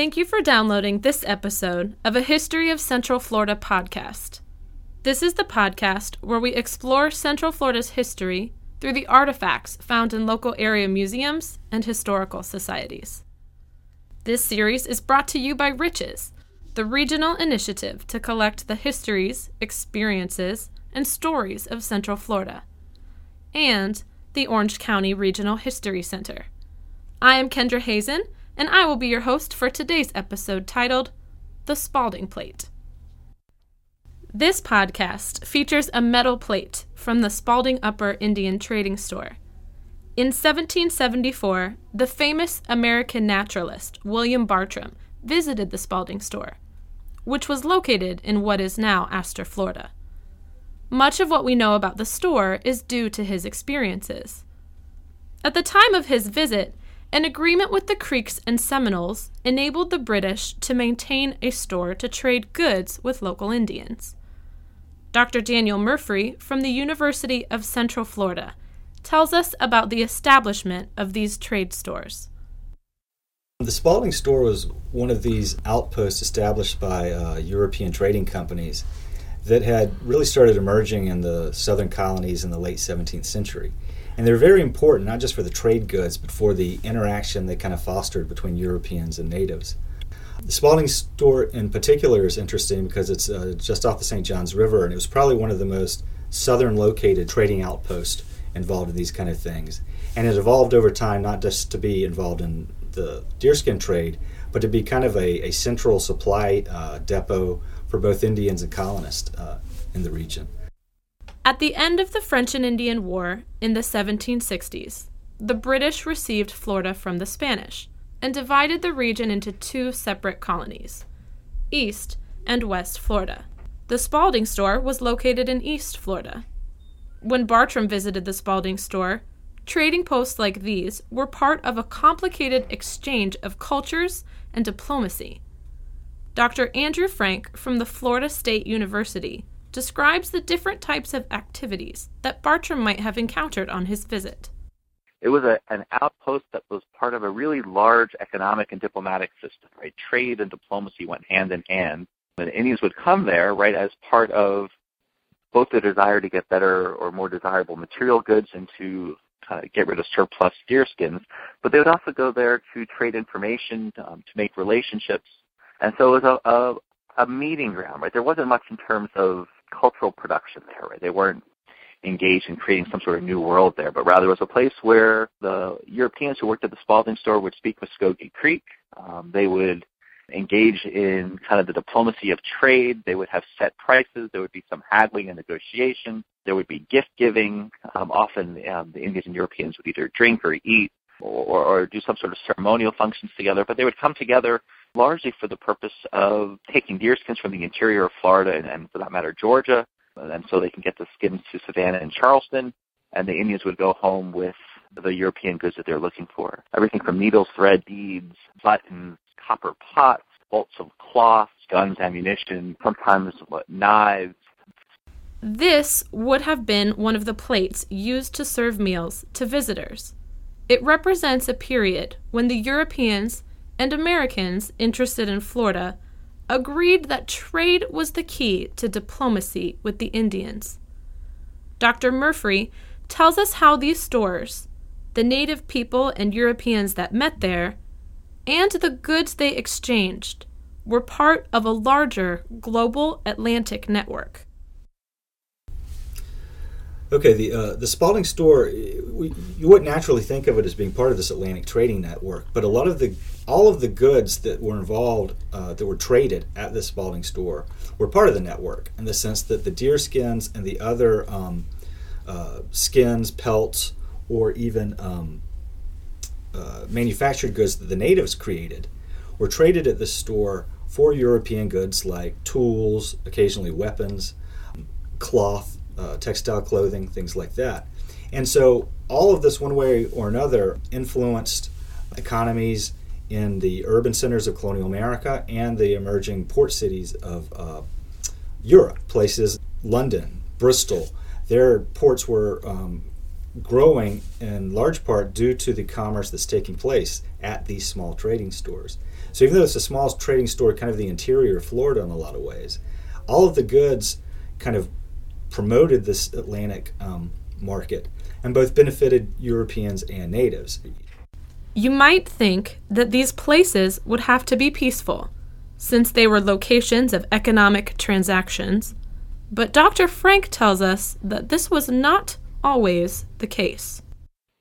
Thank you for downloading this episode of a History of Central Florida podcast. This is the podcast where we explore Central Florida's history through the artifacts found in local area museums and historical societies. This series is brought to you by Riches, the regional initiative to collect the histories, experiences, and stories of Central Florida, and the Orange County Regional History Center. I am Kendra Hazen, and I will be your host for today's episode titled The Spalding Plate. This podcast features a metal plate from the Spalding Upper Indian Trading Store. In 1774, the famous American naturalist William Bartram visited the Spalding store, which was located in what is now Astor, Florida. Much of what we know about the store is due to his experiences. At the time of his visit, an agreement with the Creeks and Seminoles enabled the British to maintain a store to trade goods with local Indians. Dr. Daniel Murphree from the University of Central Florida tells us about the establishment of these trade stores. The Spalding store was one of these outposts established by uh, European trading companies that had really started emerging in the southern colonies in the late 17th century. And they're very important, not just for the trade goods, but for the interaction they kind of fostered between Europeans and natives. The Spalding store in particular is interesting because it's uh, just off the St. Johns River, and it was probably one of the most southern located trading outposts involved in these kind of things. And it evolved over time not just to be involved in the deerskin trade, but to be kind of a, a central supply uh, depot for both Indians and colonists uh, in the region. At the end of the French and Indian War in the 1760s, the British received Florida from the Spanish and divided the region into two separate colonies East and West Florida. The Spalding store was located in East Florida. When Bartram visited the Spalding store, trading posts like these were part of a complicated exchange of cultures and diplomacy. Dr. Andrew Frank from the Florida State University describes the different types of activities that Bartram might have encountered on his visit. It was a, an outpost that was part of a really large economic and diplomatic system, right? Trade and diplomacy went hand in hand. The Indians would come there, right, as part of both the desire to get better or more desirable material goods and to uh, get rid of surplus deerskins, but they would also go there to trade information, um, to make relationships. And so it was a, a, a meeting ground, right? There wasn't much in terms of cultural production there, right? They weren't engaged in creating some sort of new world there, but rather it was a place where the Europeans who worked at the Spalding store would speak Muskogee Creek. Um, they would engage in kind of the diplomacy of trade. They would have set prices. There would be some haggling and negotiation. There would be gift giving. Um, often um, the Indians and Europeans would either drink or eat or, or do some sort of ceremonial functions together, but they would come together largely for the purpose of taking deerskins from the interior of Florida and, and for that matter, Georgia, and so they can get the skins to Savannah and Charleston, and the Indians would go home with the European goods that they're looking for. Everything from needles, thread, beads, buttons, copper pots, bolts of cloth, guns, ammunition, sometimes what, knives. This would have been one of the plates used to serve meals to visitors. It represents a period when the Europeans and Americans interested in Florida agreed that trade was the key to diplomacy with the Indians. Dr. Murphree tells us how these stores, the native people and Europeans that met there, and the goods they exchanged were part of a larger global Atlantic network. Okay, the uh, the Spalding store, we, you wouldn't naturally think of it as being part of this Atlantic trading network, but a lot of the all of the goods that were involved uh, that were traded at the Spalding store were part of the network in the sense that the deer skins and the other um, uh, skins, pelts, or even um, uh, manufactured goods that the natives created were traded at this store for European goods like tools, occasionally weapons, cloth uh, textile clothing, things like that. And so all of this, one way or another, influenced economies in the urban centers of colonial America and the emerging port cities of uh, Europe, places London, Bristol. Their ports were um, growing in large part due to the commerce that's taking place at these small trading stores. So even though it's a small trading store, kind of the interior of Florida in a lot of ways, all of the goods kind of promoted this Atlantic um, market and both benefited Europeans and natives. You might think that these places would have to be peaceful, since they were locations of economic transactions, but Dr. Frank tells us that this was not always the case.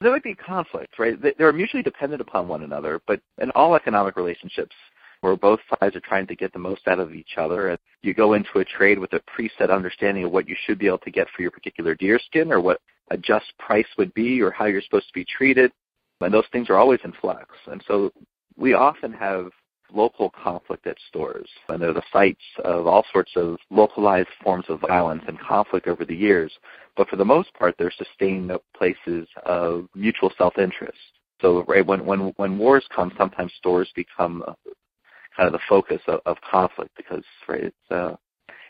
There would be conflict, right? They're mutually dependent upon one another, but in all economic relationships, where both sides are trying to get the most out of each other. And you go into a trade with a preset understanding of what you should be able to get for your particular deer skin or what a just price would be or how you're supposed to be treated. And those things are always in flux. And so we often have local conflict at stores. And they're the sites of all sorts of localized forms of violence and conflict over the years. But for the most part, they're sustained places of mutual self-interest. So right when when when wars come, sometimes stores become kind of the focus of, of conflict because right it's uh,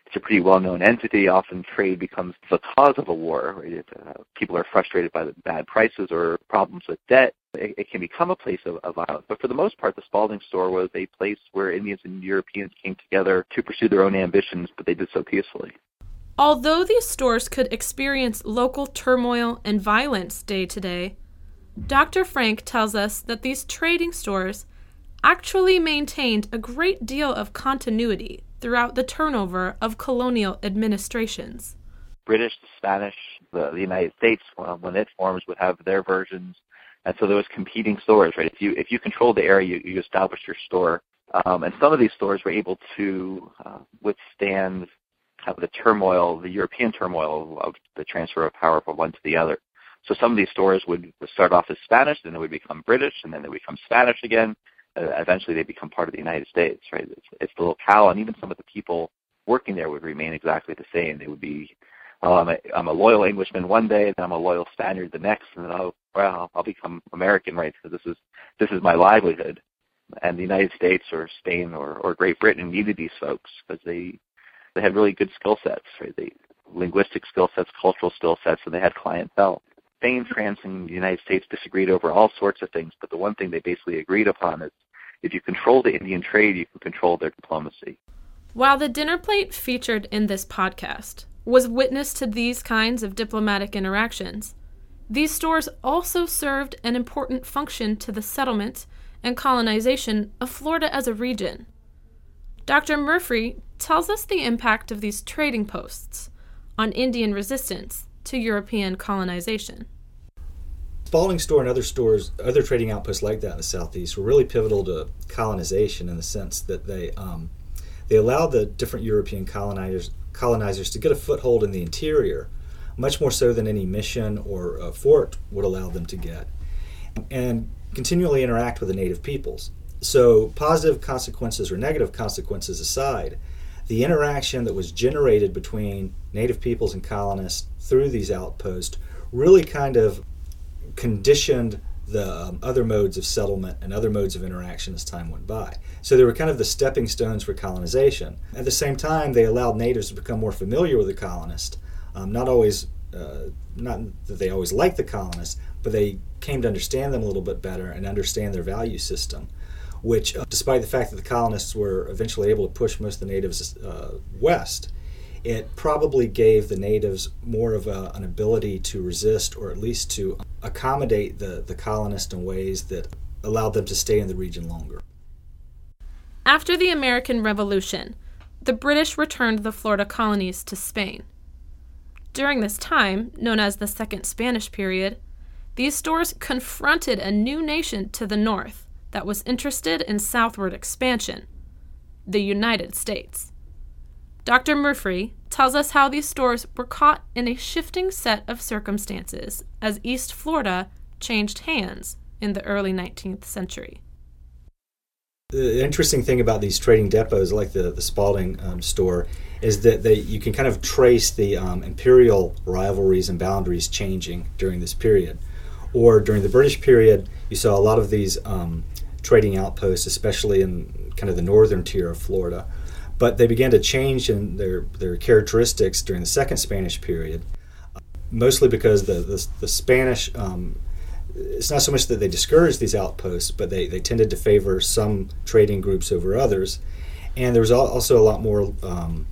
it's a pretty well-known entity. Often trade becomes the cause of a war. Right? Uh, people are frustrated by the bad prices or problems with debt. It, it can become a place of, of violence. But for the most part, the Spalding store was a place where Indians and Europeans came together to pursue their own ambitions, but they did so peacefully. Although these stores could experience local turmoil and violence day to day, Dr. Frank tells us that these trading stores actually maintained a great deal of continuity throughout the turnover of colonial administrations. British, the Spanish, the, the United States, when it forms, would have their versions, and so there was competing stores. Right? If you if you controlled the area, you, you established your store, um, and some of these stores were able to uh, withstand kind of the turmoil, the European turmoil of the transfer of power from one to the other. So some of these stores would start off as Spanish, then they would become British, and then they would become Spanish again, uh, Uh, eventually they become part of the United States, right? It's, it's the locale, and even some of the people working there would remain exactly the same. They would be, oh, I'm a, I'm a loyal Englishman one day, then I'm a loyal Spaniard the next, and then oh, well, I'll become American, right? Because this is this is my livelihood. And the United States or Spain or, or Great Britain needed these folks because they they had really good skill sets, right? They linguistic skill sets, cultural skill sets, and they had clientele. Spain, France, and the United States disagreed over all sorts of things, but the one thing they basically agreed upon is if you control the Indian trade, you can control their diplomacy. While the dinner plate featured in this podcast was witness to these kinds of diplomatic interactions, these stores also served an important function to the settlement and colonization of Florida as a region. Dr. Murphree tells us the impact of these trading posts on Indian resistance to European colonization. Spalding store and other stores, other trading outposts like that in the southeast, were really pivotal to colonization in the sense that they um, they allowed the different European colonizers colonizers to get a foothold in the interior, much more so than any mission or fort would allow them to get, and continually interact with the native peoples. So, positive consequences or negative consequences aside, the interaction that was generated between native peoples and colonists through these outposts really kind of conditioned the um, other modes of settlement and other modes of interaction as time went by. So they were kind of the stepping stones for colonization. At the same time, they allowed natives to become more familiar with the colonists. Um, not always, uh, not that they always liked the colonists, but they came to understand them a little bit better and understand their value system. Which, uh, despite the fact that the colonists were eventually able to push most of the natives uh, west, it probably gave the natives more of a, an ability to resist or at least to accommodate the, the colonists in ways that allowed them to stay in the region longer. After the American Revolution, the British returned the Florida colonies to Spain. During this time, known as the Second Spanish period, these stores confronted a new nation to the north that was interested in southward expansion the United States. Dr. Murphree tells us how these stores were caught in a shifting set of circumstances as East Florida changed hands in the early 19th century. The interesting thing about these trading depots, like the, the Spalding um, store, is that they, you can kind of trace the um, imperial rivalries and boundaries changing during this period. Or during the British period, you saw a lot of these um, trading outposts, especially in kind of the northern tier of Florida, but they began to change in their, their characteristics during the second Spanish period. mostly because the the, the Spanish. Um, it's not so much that they discouraged these outposts, but they, they tended to favor some trading groups over others. And there was also a lot more um,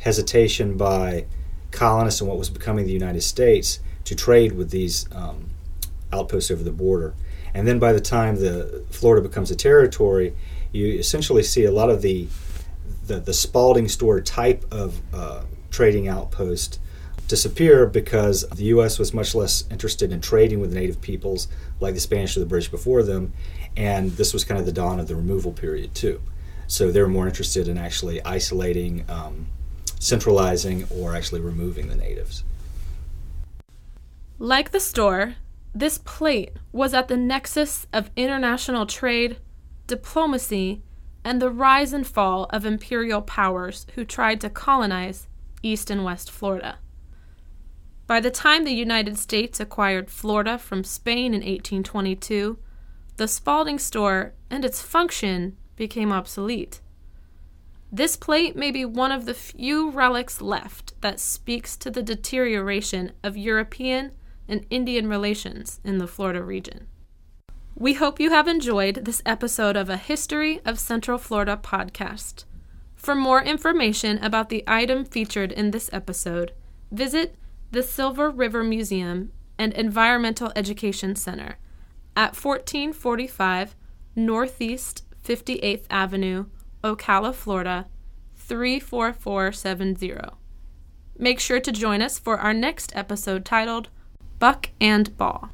hesitation by colonists in what was becoming the United States to trade with these um, outposts over the border. And then by the time the Florida becomes a territory, you essentially see a lot of the the, the Spalding store type of uh, trading outpost disappear because the U.S. was much less interested in trading with native peoples like the Spanish or the British before them, and this was kind of the dawn of the removal period too. So they were more interested in actually isolating, um, centralizing, or actually removing the natives. Like the store, this plate was at the nexus of international trade, diplomacy, and the rise and fall of imperial powers who tried to colonize East and West Florida. By the time the United States acquired Florida from Spain in 1822, the Spalding store and its function became obsolete. This plate may be one of the few relics left that speaks to the deterioration of European and Indian relations in the Florida region. We hope you have enjoyed this episode of a History of Central Florida podcast. For more information about the item featured in this episode, visit the Silver River Museum and Environmental Education Center at 1445 Northeast 58th Avenue, Ocala, Florida 34470. Make sure to join us for our next episode titled Buck and Ball.